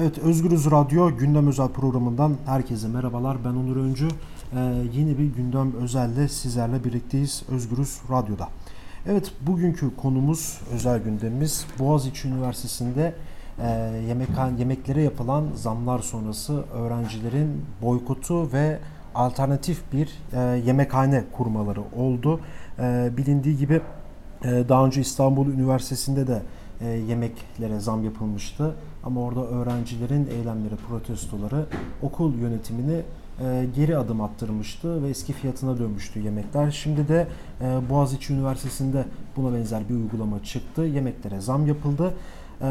Evet Özgürüz Radyo gündem özel programından herkese merhabalar. Ben Onur Öncü. Ee, yeni bir gündem özelle sizlerle birlikteyiz Özgürüz Radyo'da. Evet bugünkü konumuz özel gündemimiz Boğaziçi Üniversitesi'nde e, yemekhane, yemeklere yapılan zamlar sonrası öğrencilerin boykotu ve alternatif bir e, yemekhane kurmaları oldu. E, bilindiği gibi e, daha önce İstanbul Üniversitesi'nde de e, yemeklere zam yapılmıştı. Ama orada öğrencilerin eylemleri, protestoları okul yönetimini e, geri adım attırmıştı ve eski fiyatına dönmüştü yemekler. Şimdi de e, Boğaziçi Üniversitesi'nde buna benzer bir uygulama çıktı. Yemeklere zam yapıldı e,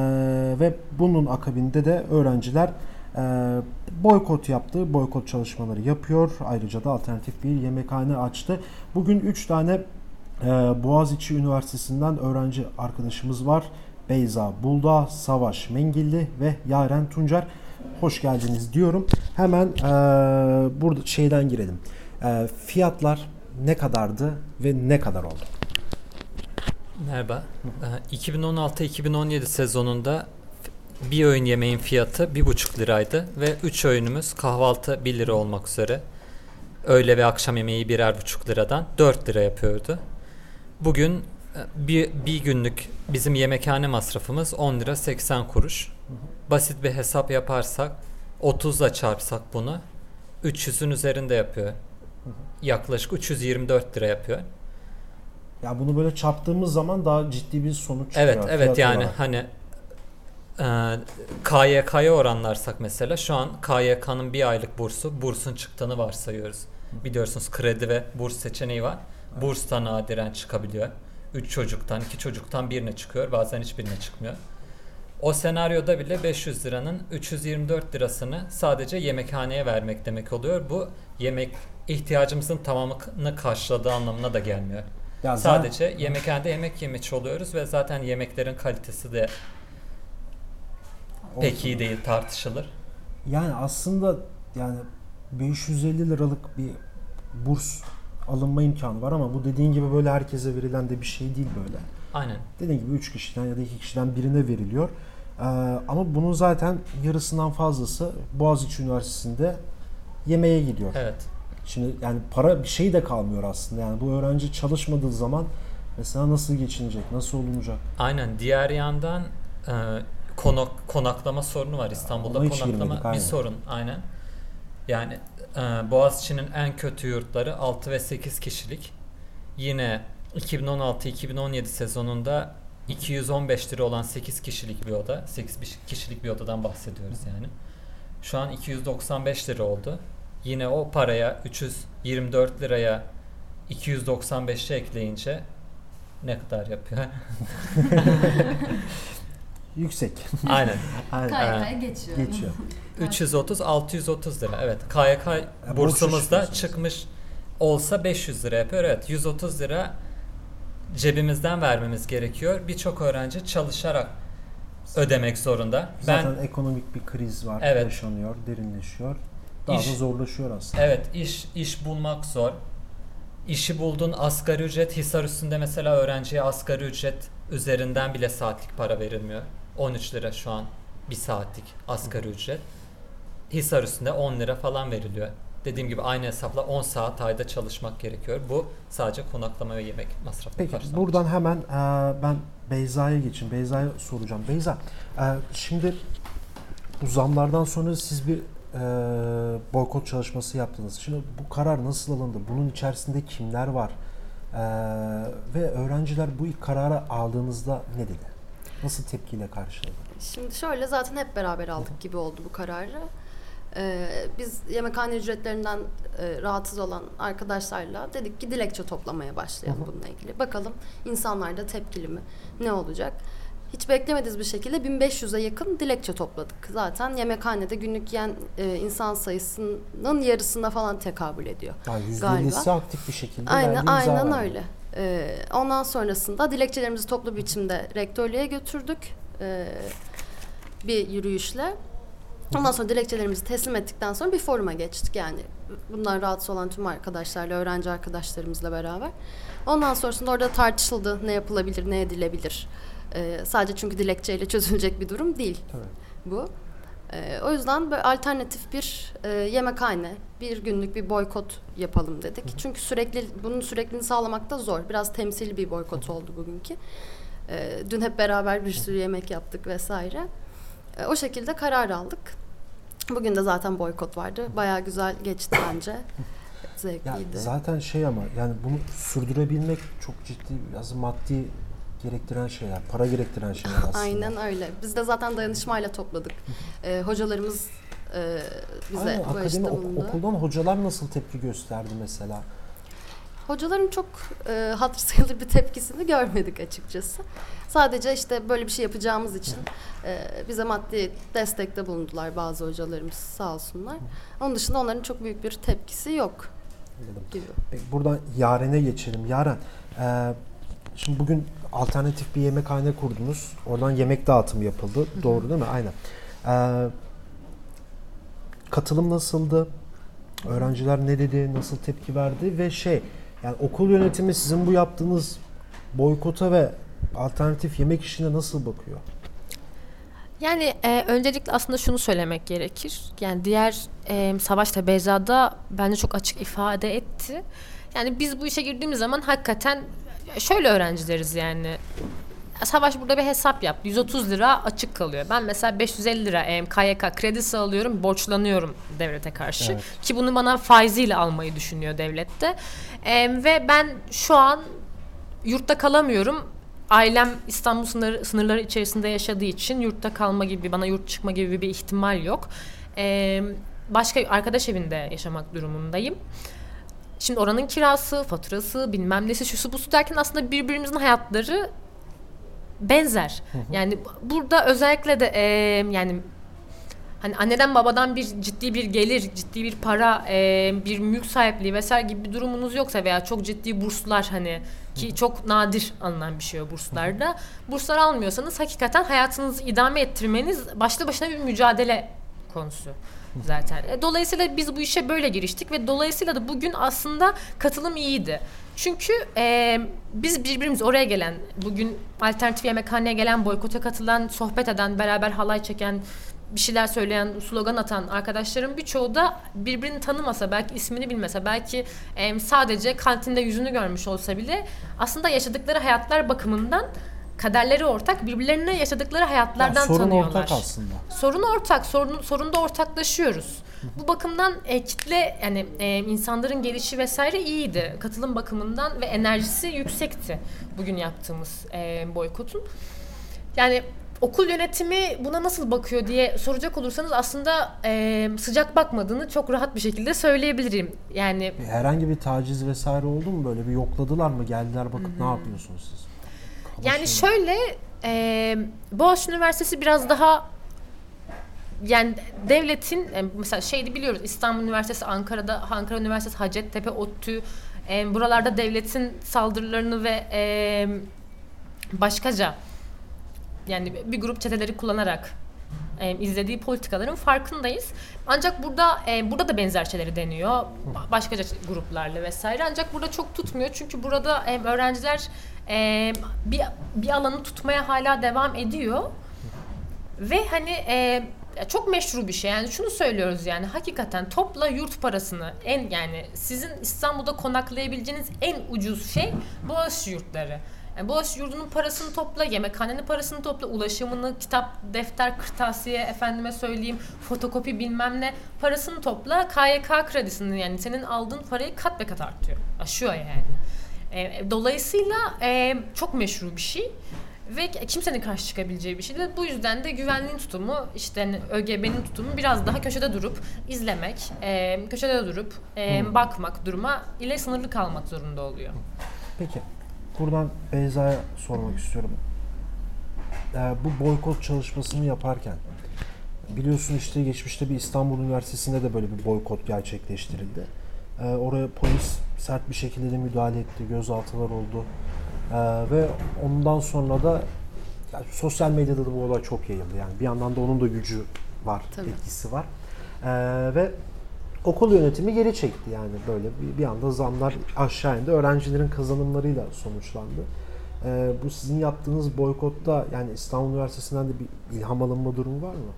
ve bunun akabinde de öğrenciler boykot yaptı. Boykot çalışmaları yapıyor. Ayrıca da alternatif bir yemekhane açtı. Bugün 3 tane Boğaziçi Üniversitesi'nden öğrenci arkadaşımız var. Beyza Bulda, Savaş Mengilli ve Yaren Tuncer. Hoş geldiniz diyorum. Hemen e, burada şeyden girelim. E, fiyatlar ne kadardı ve ne kadar oldu? Merhaba. 2016-2017 sezonunda bir öğün yemeğin fiyatı 1,5 liraydı ve 3 öğünümüz kahvaltı 1 lira olmak üzere öğle ve akşam yemeği birer buçuk liradan 4 lira yapıyordu. Bugün bir, bir günlük bizim yemekhane masrafımız 10 lira 80 kuruş. Basit bir hesap yaparsak 30'la çarpsak bunu 300'ün üzerinde yapıyor. Yaklaşık 324 lira yapıyor. Ya bunu böyle çarptığımız zaman daha ciddi bir sonuç çıkıyor. Evet evet yani olarak. hani e, KYK'ya oranlarsak mesela şu an KYK'nın bir aylık bursu bursun çıktığını varsayıyoruz. Biliyorsunuz kredi ve burs seçeneği var. Burstan nadiren çıkabiliyor. 3 çocuktan, 2 çocuktan birine çıkıyor. Bazen hiçbirine çıkmıyor. O senaryoda bile 500 liranın 324 lirasını sadece yemekhaneye vermek demek oluyor. Bu yemek ihtiyacımızın tamamını karşıladığı anlamına da gelmiyor. Ya sadece zaten... yemekhanede yemek yemiş oluyoruz ve zaten yemeklerin kalitesi de pek Olsun. iyi değil tartışılır. Yani aslında yani 550 liralık bir burs alınma imkanı var ama bu dediğin gibi böyle herkese verilen de bir şey değil böyle. Aynen. Dediğin gibi 3 kişiden ya da 2 kişiden birine veriliyor. Ee, ama bunun zaten yarısından fazlası Boğaziçi Üniversitesi'nde yemeğe gidiyor. Evet. Şimdi yani para bir şey de kalmıyor aslında. Yani bu öğrenci çalışmadığı zaman mesela nasıl geçinecek, nasıl olunacak? Aynen. Diğer yandan e, konak, konaklama sorunu var İstanbul'da. Ona konaklama bir sorun. Aynen. Yani e, Boğaziçi'nin en kötü yurtları 6 ve 8 kişilik. Yine 2016-2017 sezonunda 215 lira olan 8 kişilik bir oda. 8 kişilik bir odadan bahsediyoruz yani. Şu an 295 lira oldu. Yine o paraya 324 liraya 295'e ekleyince ne kadar yapıyor? Yüksek. Aynen. KYK geçiyor. Geçiyor. 330 630 lira. Evet. KYK bursumuzda çıkmış olsa 500 lira yapıyor. Evet. 130 lira cebimizden vermemiz gerekiyor. Birçok öğrenci çalışarak ödemek zorunda. Zaten ben, ekonomik bir kriz var, evet, yaşanıyor, derinleşiyor. Daha iş, da zorlaşıyor aslında. Evet, iş iş bulmak zor. İşi buldun asgari ücret Hisar üstünde mesela öğrenciye asgari ücret üzerinden bile saatlik para verilmiyor. 13 lira şu an bir saatlik asgari ücret. Hisar üstünde 10 lira falan veriliyor. Dediğim gibi aynı hesapla 10 saat ayda çalışmak gerekiyor. Bu sadece konaklama ve yemek masrafı Peki buradan hemen e, ben Beyza'ya geçin. Beyza'ya soracağım. Beyza e, şimdi bu zamlardan sonra siz bir e, boykot çalışması yaptınız. Şimdi bu karar nasıl alındı? Bunun içerisinde kimler var? E, ve öğrenciler bu ilk kararı aldığınızda ne dedi? Nasıl tepkiyle karşıladı? Şimdi şöyle zaten hep beraber aldık gibi oldu bu kararı. Ee, biz yemekhane ücretlerinden e, rahatsız olan arkadaşlarla dedik ki dilekçe toplamaya başlayalım bununla ilgili. Bakalım insanlar da tepkili mi? Ne olacak? Hiç beklemediğimiz bir şekilde 1500'e yakın dilekçe topladık. Zaten yemekhanede günlük yiyen e, insan sayısının yarısına falan tekabül ediyor. Yani %50'si aktif bir şekilde aynen, aynen öyle. Ee, ondan sonrasında dilekçelerimizi toplu biçimde rektörlüğe götürdük. Ee, bir yürüyüşle. Ondan sonra dilekçelerimizi teslim ettikten sonra bir foruma geçtik yani. Bundan rahatsız olan tüm arkadaşlarla, öğrenci arkadaşlarımızla beraber. Ondan sonrasında orada tartışıldı ne yapılabilir, ne edilebilir. Ee, sadece çünkü dilekçeyle çözülecek bir durum değil Tabii. bu. E, o yüzden böyle alternatif bir e, yemekhane, bir günlük bir boykot yapalım dedik. Çünkü sürekli bunun sürekliliğini sağlamak da zor. Biraz temsili bir boykot oldu bugünkü. E, dün hep beraber bir sürü yemek yaptık vesaire. E, o şekilde karar aldık. Bugün de zaten boykot vardı. Bayağı güzel geçti bence. Zevkliydi. zaten şey ama yani bunu sürdürebilmek çok ciddi biraz maddi gerektiren şeyler, para gerektiren şeyler aslında. Aynen öyle. Biz de zaten dayanışmayla topladık. Ee, hocalarımız e, bize Aynen, bu akademi işte ok- okuldan hocalar nasıl tepki gösterdi mesela? Hocaların çok e, hatır sayılır bir tepkisini görmedik açıkçası. Sadece işte böyle bir şey yapacağımız için e, bize maddi destekte bulundular bazı hocalarımız sağ olsunlar. Onun dışında onların çok büyük bir tepkisi yok Anladım. gibi. Peki, buradan Yaren'e geçelim. Yaren, e, şimdi bugün alternatif bir yemekhane kurdunuz. Oradan yemek dağıtımı yapıldı. Doğru değil mi? Aynen. E, katılım nasıldı? Öğrenciler ne dedi? Nasıl tepki verdi? Ve şey, yani okul yönetimi sizin bu yaptığınız boykota ve alternatif yemek işine nasıl bakıyor? Yani e, öncelikle aslında şunu söylemek gerekir. Yani diğer e, Savaş'ta Beyza'da bence çok açık ifade etti. Yani biz bu işe girdiğimiz zaman hakikaten şöyle öğrencileriz yani. Savaş burada bir hesap yaptı. 130 lira açık kalıyor. Ben mesela 550 lira e, KYK kredisi alıyorum, borçlanıyorum devlete karşı. Evet. Ki bunu bana faiziyle almayı düşünüyor devlette. E, ve ben şu an yurtta kalamıyorum. Ailem İstanbul sınırı, sınırları içerisinde yaşadığı için yurtta kalma gibi, bana yurt çıkma gibi bir ihtimal yok. Ee, başka arkadaş evinde yaşamak durumundayım. Şimdi oranın kirası, faturası, bilmem nesi, şusu busu derken aslında birbirimizin hayatları benzer. Yani bu- burada özellikle de e, yani hani anneden babadan bir ciddi bir gelir, ciddi bir para, e, bir mülk sahipliği vesaire gibi bir durumunuz yoksa veya çok ciddi burslar hani ki çok nadir alınan bir şey o burslarda. Burslar almıyorsanız hakikaten hayatınızı idame ettirmeniz başlı başına bir mücadele konusu zaten. E, Dolayısıyla biz bu işe böyle giriştik ve dolayısıyla da bugün aslında katılım iyiydi. Çünkü e, biz birbirimiz oraya gelen, bugün alternatif yemekhaneye gelen, boykota katılan, sohbet eden, beraber halay çeken, bir şeyler söyleyen, slogan atan arkadaşların birçoğu da birbirini tanımasa, belki ismini bilmese, belki e, sadece kantinde yüzünü görmüş olsa bile aslında yaşadıkları hayatlar bakımından kaderleri ortak, birbirlerine yaşadıkları hayatlardan Yani sorun tanıyorlar. ortak aslında. Sorun ortak, sorun, sorunda ortaklaşıyoruz. Bu bakımdan e, kitle yani e, insanların gelişi vesaire iyiydi. Katılım bakımından ve enerjisi yüksekti bugün yaptığımız e, boykotun. Yani okul yönetimi buna nasıl bakıyor diye soracak olursanız aslında e, sıcak bakmadığını çok rahat bir şekilde söyleyebilirim. Yani Herhangi bir taciz vesaire oldu mu böyle bir yokladılar mı geldiler bakıp ne yapıyorsunuz siz? Yani şöyle e, Boğaziçi Üniversitesi biraz daha yani devletin e, mesela şeydi biliyoruz İstanbul Üniversitesi, Ankara'da Ankara Üniversitesi, Hacettepe, ODTÜ e, buralarda devletin saldırılarını ve e, başkaca yani bir grup çeteleri kullanarak e, izlediği politikaların farkındayız. Ancak burada e, burada da benzer şeyleri deniyor. Ba- Başkaca gruplarla vesaire. Ancak burada çok tutmuyor. Çünkü burada e, öğrenciler e, bir bir alanı tutmaya hala devam ediyor. Ve hani e, çok meşru bir şey. Yani şunu söylüyoruz yani hakikaten topla yurt parasını en yani sizin İstanbul'da konaklayabileceğiniz en ucuz şey Boğaziçi yurtları. Yani Boğaziçi yurdunun parasını topla, yemekhanenin parasını topla, ulaşımını, kitap, defter, kırtasiye, efendime söyleyeyim, fotokopi bilmem ne parasını topla. KYK kredisini yani senin aldığın parayı kat be kat artıyor. Aşıyor yani. E, dolayısıyla e, çok meşru bir şey ve kimsenin karşı çıkabileceği bir şey değil. Bu yüzden de güvenliğin tutumu işte hani ÖGB'nin tutumu biraz daha köşede durup izlemek, e, köşede durup e, bakmak duruma ile sınırlı kalmak zorunda oluyor. Peki buradan Beyza'ya sormak istiyorum. Ee, bu boykot çalışmasını yaparken biliyorsun işte geçmişte bir İstanbul Üniversitesi'nde de böyle bir boykot gerçekleştirildi. Ee, oraya polis sert bir şekilde de müdahale etti, gözaltılar oldu. Ee, ve ondan sonra da yani sosyal medyada da bu olay çok yayıldı. Yani bir yandan da onun da gücü var, Tabii. etkisi var. Ee, ve okul yönetimi geri çekti yani böyle bir, bir anda zamlar aşağı indi. Öğrencilerin kazanımlarıyla sonuçlandı. Ee, bu sizin yaptığınız boykotta yani İstanbul Üniversitesi'nden de bir ilham alınma durumu var mı?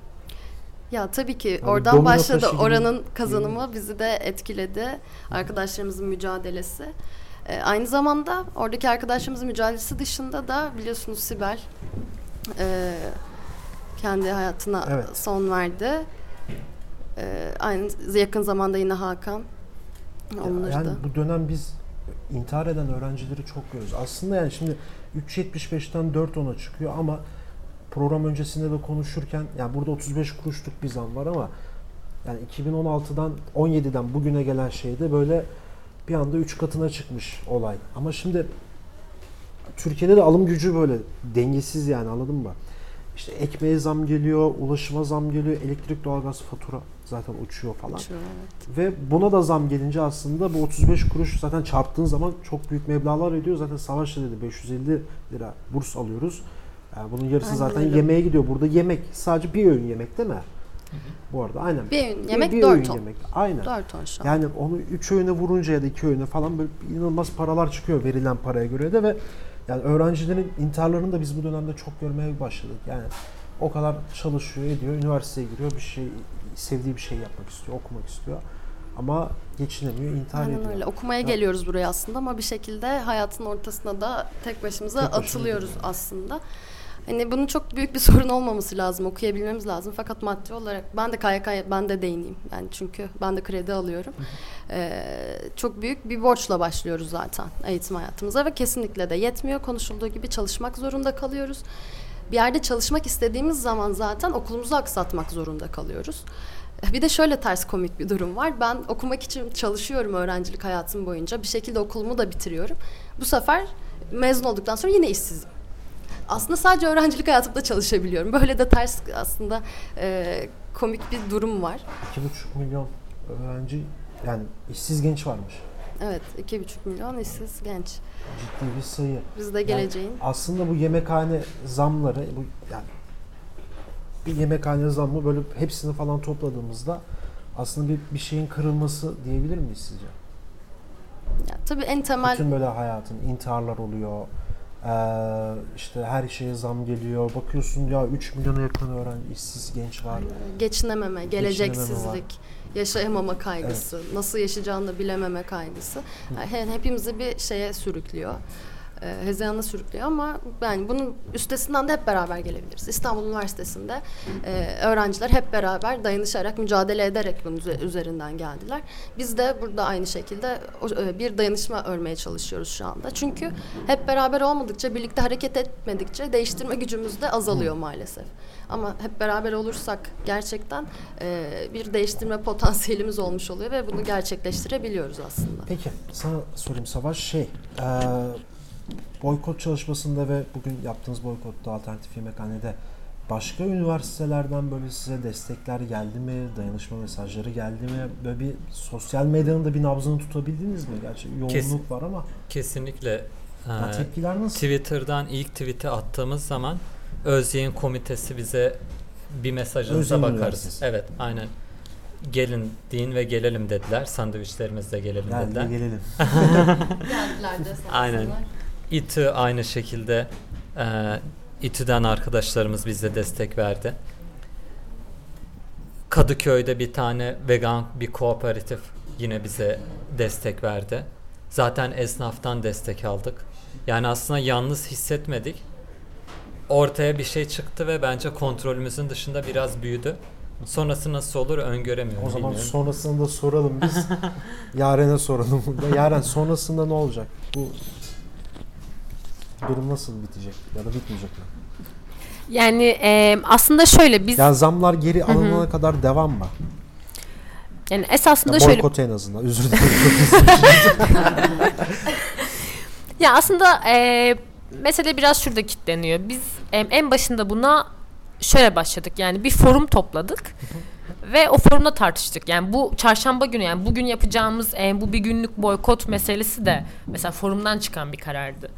Ya tabii ki Hani oradan başladı. taşı gibi Oranın kazanımı bizi de etkiledi. Arkadaşlarımızın mücadelesi. Ee, aynı zamanda oradaki arkadaşlarımızın mücadelesi dışında da biliyorsunuz Sibel e, kendi hayatına Evet. son verdi. Ee, aynı yakın zamanda yine Hakan. Onları yani da. bu dönem biz intihar eden öğrencileri çok görüyoruz. Aslında yani şimdi 3.75'ten 4.10'a çıkıyor ama program öncesinde de konuşurken yani burada 35 kuruşluk bir zam var ama yani 2016'dan 17'den bugüne gelen şeyde böyle bir anda 3 katına çıkmış olay. Ama şimdi Türkiye'de de alım gücü böyle dengesiz yani anladın mı? İşte ekmeğe zam geliyor, ulaşıma zam geliyor, elektrik doğalgaz fatura zaten uçuyor falan. Şu, evet. Ve buna da zam gelince aslında bu 35 kuruş zaten çarptığın zaman çok büyük meblağlar ediyor. Zaten Savaş'ta dedi 550 lira burs alıyoruz. Yani bunun yarısı Aynen zaten yemeğe gidiyor. Burada yemek sadece bir öğün yemek değil mi? Bu arada aynen. Bir öğün yemek bir 4 öğün ton. yemek. Aynen. 4 ton şu an. Yani onu 3 öğüne vurunca ya da 2 öğüne falan böyle inanılmaz paralar çıkıyor verilen paraya göre de ve yani öğrencilerin intiharlarını da biz bu dönemde çok görmeye başladık. Yani o kadar çalışıyor, ediyor, üniversiteye giriyor, bir şey sevdiği bir şey yapmak istiyor, okumak istiyor. Ama geçinemiyor, intihar Aynen ediyor. öyle. Okumaya Ya- geliyoruz buraya aslında ama bir şekilde hayatın ortasına da tek başımıza Tek başına atılıyoruz gidiyor. aslında. Hani bunun çok büyük bir sorun olmaması lazım. Okuyabilmemiz lazım. Fakat maddi olarak ben de KYK ben de değineyim. Yani çünkü ben de kredi alıyorum. Ee, çok büyük bir borçla başlıyoruz zaten eğitim hayatımıza ve kesinlikle de yetmiyor. Konuşulduğu gibi çalışmak zorunda kalıyoruz. Bir yerde çalışmak istediğimiz zaman zaten okulumuzu aksatmak zorunda kalıyoruz. Bir de şöyle ters komik bir durum var. Ben okumak için çalışıyorum öğrencilik hayatım boyunca. Bir şekilde okulumu da bitiriyorum. Bu sefer mezun olduktan sonra yine işsizim. Aslında sadece öğrencilik hayatımda çalışabiliyorum. Böyle de ters aslında e, komik bir durum var. 2,5 milyon öğrenci yani işsiz genç varmış. Evet, iki buçuk milyon işsiz genç. Ciddi bir sayı. Biz de geleceğin. Aslında bu yemekhane zamları bu yani bir yemekhane zammı böyle hepsini falan topladığımızda aslında bir, bir şeyin kırılması diyebilir miyiz sizce? Ya, tabii en temel Bütün böyle hayatın intiharlar oluyor. Ee, işte her şeye zam geliyor. Bakıyorsun ya 3 milyona yakın öğrenci işsiz genç var. geçinememe, geleceksizlik, yaşayamama kaygısı, nasıl yaşayacağını da bilememe kaygısı. Yani hepimizi bir şeye sürüklüyor. E, hezeyana sürüklüyor ama yani bunun üstesinden de hep beraber gelebiliriz. İstanbul Üniversitesi'nde e, öğrenciler hep beraber dayanışarak, mücadele ederek bunun üze- üzerinden geldiler. Biz de burada aynı şekilde e, bir dayanışma örmeye çalışıyoruz şu anda. Çünkü hep beraber olmadıkça, birlikte hareket etmedikçe değiştirme gücümüz de azalıyor maalesef. Ama hep beraber olursak gerçekten e, bir değiştirme potansiyelimiz olmuş oluyor ve bunu gerçekleştirebiliyoruz aslında. Peki sana sorayım Savaş şey ee, boykot çalışmasında ve bugün yaptığınız boykotta alternatif yemekhanede başka üniversitelerden böyle size destekler geldi mi? Dayanışma mesajları geldi mi? Böyle bir sosyal medyanın da bir nabzını tutabildiniz mi? Gerçi yoğunluk Kesin. var ama Kesinlikle. ya Ee, tepkiler nasıl? Twitter'dan ilk tweet'i attığımız zaman Özyeğin komitesi bize bir mesajınıza Özyeğin bakarız. Evet, aynen. Gelin deyin ve gelelim dediler. Sandviçlerimizle gelelim Gel dediler. de gelelim. Geldiler de sağ Aynen. olsunlar. İTÜ aynı şekilde e, İTÜ'den arkadaşlarımız bize destek verdi. Kadıköy'de bir tane vegan bir kooperatif yine bize destek verdi. Zaten esnaftan destek aldık. Yani aslında yalnız hissetmedik. Ortaya bir şey çıktı ve bence kontrolümüzün dışında biraz büyüdü. Sonrası nasıl olur öngöremiyorum. O zaman bilmiyorum. sonrasında da soralım biz. Yaren'e soralım burada. Yaren sonrasında ne olacak? Bu durum nasıl bitecek ya da bitmeyecek mi? Yani e, aslında şöyle biz Ya zamlar geri alınana kadar devam mı? yani esasında Ya şöyle boykot en azından. Özür dilerim. Ya aslında e, mesele biraz şurada kilitleniyor. Biz e, en başında buna şöyle başladık. Yani bir forum topladık. Ve o forumda tartıştık. Yani bu çarşamba günü yani bugün yapacağımız e, bu bir günlük boykot meselesi de mesela forumdan çıkan bir karardı.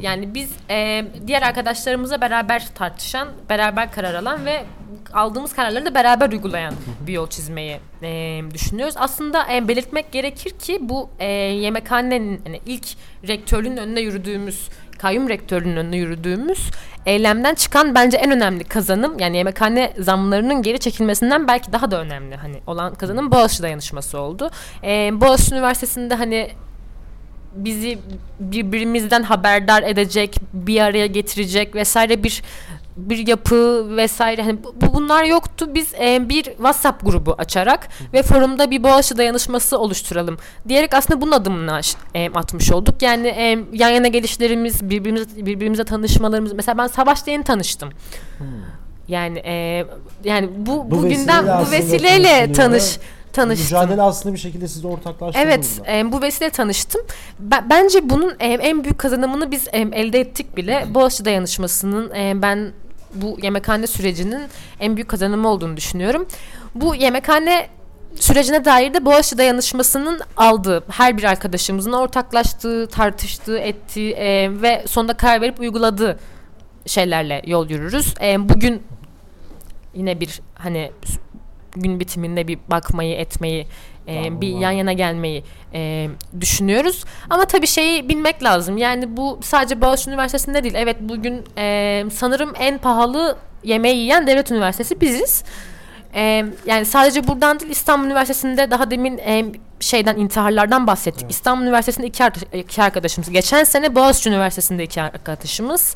Yani biz e, diğer arkadaşlarımızla beraber tartışan, beraber karar alan ve aldığımız kararları da beraber uygulayan bir yol çizmeyi e, düşünüyoruz. Aslında e, belirtmek gerekir ki bu e, yemekhanenin hani ilk rektörlüğün önüne yürüdüğümüz kayyum rektörlüğünün önüne yürüdüğümüz eylemden çıkan bence en önemli kazanım yani yemekhane zamlarının geri çekilmesinden belki daha da önemli hani olan kazanım Boğaziçi dayanışması oldu. Ee, Boğaziçi Üniversitesi'nde hani bizi birbirimizden haberdar edecek, bir araya getirecek vesaire bir bir yapı vesaire hani bu bunlar yoktu. Biz e, bir WhatsApp grubu açarak ve forumda bir Boğaziçi dayanışması oluşturalım diyerek aslında bunun adımını e, atmış olduk. Yani e, yan yana gelişlerimiz, birbirimize birbirimize tanışmalarımız. Mesela ben Savaş'ta yeni tanıştım. Yani e, yani bu, Bu bugünden vesileyle bu vesileyle tanış tanıştım. Mücadele aslında bir şekilde sizi ortaklaştırdı Evet, e, bu vesile tanıştım. Ben- bence bunun e, en büyük kazanımını biz e, elde ettik bile. Boğaziçi dayanışmasının e, ben bu yemekhane sürecinin en büyük kazanımı olduğunu düşünüyorum. Bu yemekhane sürecine dair de Boğaziçi dayanışmasının aldığı, her bir arkadaşımızın ortaklaştığı, tartıştığı, ettiği e, ve sonunda karar verip uyguladığı şeylerle yol yürürüz. E, bugün yine bir hani gün bitiminde bir bakmayı etmeyi e, bir yan yana gelmeyi e, düşünüyoruz. Ama tabii şeyi bilmek lazım. Yani bu sadece Boğaziçi Üniversitesi'nde değil. Evet bugün e, sanırım en pahalı yemeği yiyen devlet üniversitesi biziz. E, yani sadece buradan değil İstanbul Üniversitesi'nde daha demin e, şeyden intiharlardan bahsettik. Evet. İstanbul Üniversitesi'nde iki, iki arkadaşımız. Geçen sene Boğaziçi Üniversitesi'nde iki arkadaşımız.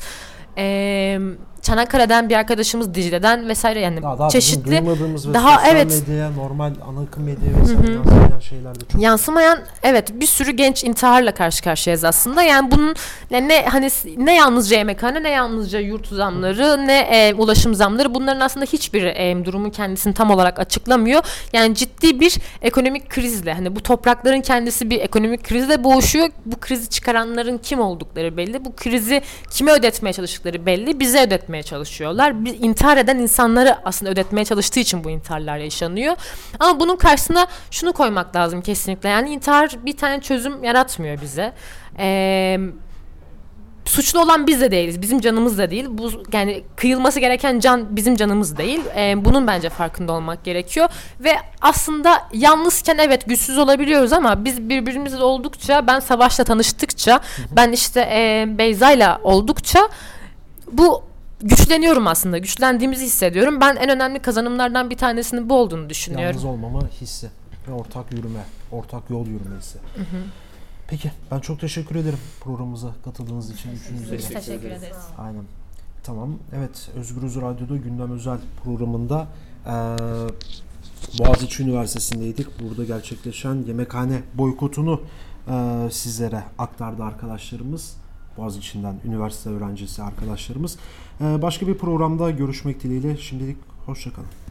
E, Çanakkale'den bir arkadaşımız Dicle'den vesaire yani Daha, daha çeşitli duymadığımız ve daha sosyal evet. medyaya, normal ana akım medyaya vesaire yansımayan şeyler de çok. yansımayan evet bir sürü genç intiharla karşı karşıyayız aslında. Yani bunun ne, ne hani ne yalnızca yemekhane ne yalnızca yurt zamları ne e, ulaşım zamları bunların aslında hiçbir e, durumun kendisini tam olarak açıklamıyor. Yani ciddi bir ekonomik krizle hani bu toprakların kendisi bir ekonomik krizle boğuşuyor. Bu krizi çıkaranların kim oldukları belli. Bu krizi kime ödetmeye çalıştıkları belli. Bize ödetmeye çalışıyorlar. Bir intihar eden insanları aslında ödetmeye çalıştığı için bu intiharlar yaşanıyor. Ama bunun karşısına şunu koymak lazım kesinlikle. Yani intihar bir tane çözüm yaratmıyor bize. Eee suçlu olan biz de değiliz. Bizim canımız da değil. Bu yani kıyılması gereken can bizim canımız değil. Eee, bunun bence farkında olmak gerekiyor ve aslında yalnızken evet güçsüz olabiliyoruz ama biz birbirimizle oldukça ben savaşla tanıştıkça ben işte eee Beyza'yla oldukça bu güçleniyorum aslında. Güçlendiğimizi hissediyorum. Ben en önemli kazanımlardan bir tanesinin bu olduğunu düşünüyorum. Yalnız olmama hissi ve ortak yürüme, ortak yol yürüme hissi. Peki ben çok teşekkür ederim programımıza katıldığınız için. Üçünüze de. Teşekkür Teşekkür ederiz. Aynen. Tamam. Evet Özgürüz Radyo'da gündem özel programında eee Boğaziçi Üniversitesi'ndeydik. Burada gerçekleşen yemekhane boykotunu eee, sizlere aktardı arkadaşlarımız. Boğaziçi'nden üniversite öğrencisi arkadaşlarımız. Eee, başka bir programda görüşmek dileğiyle. Şimdilik hoşçakalın.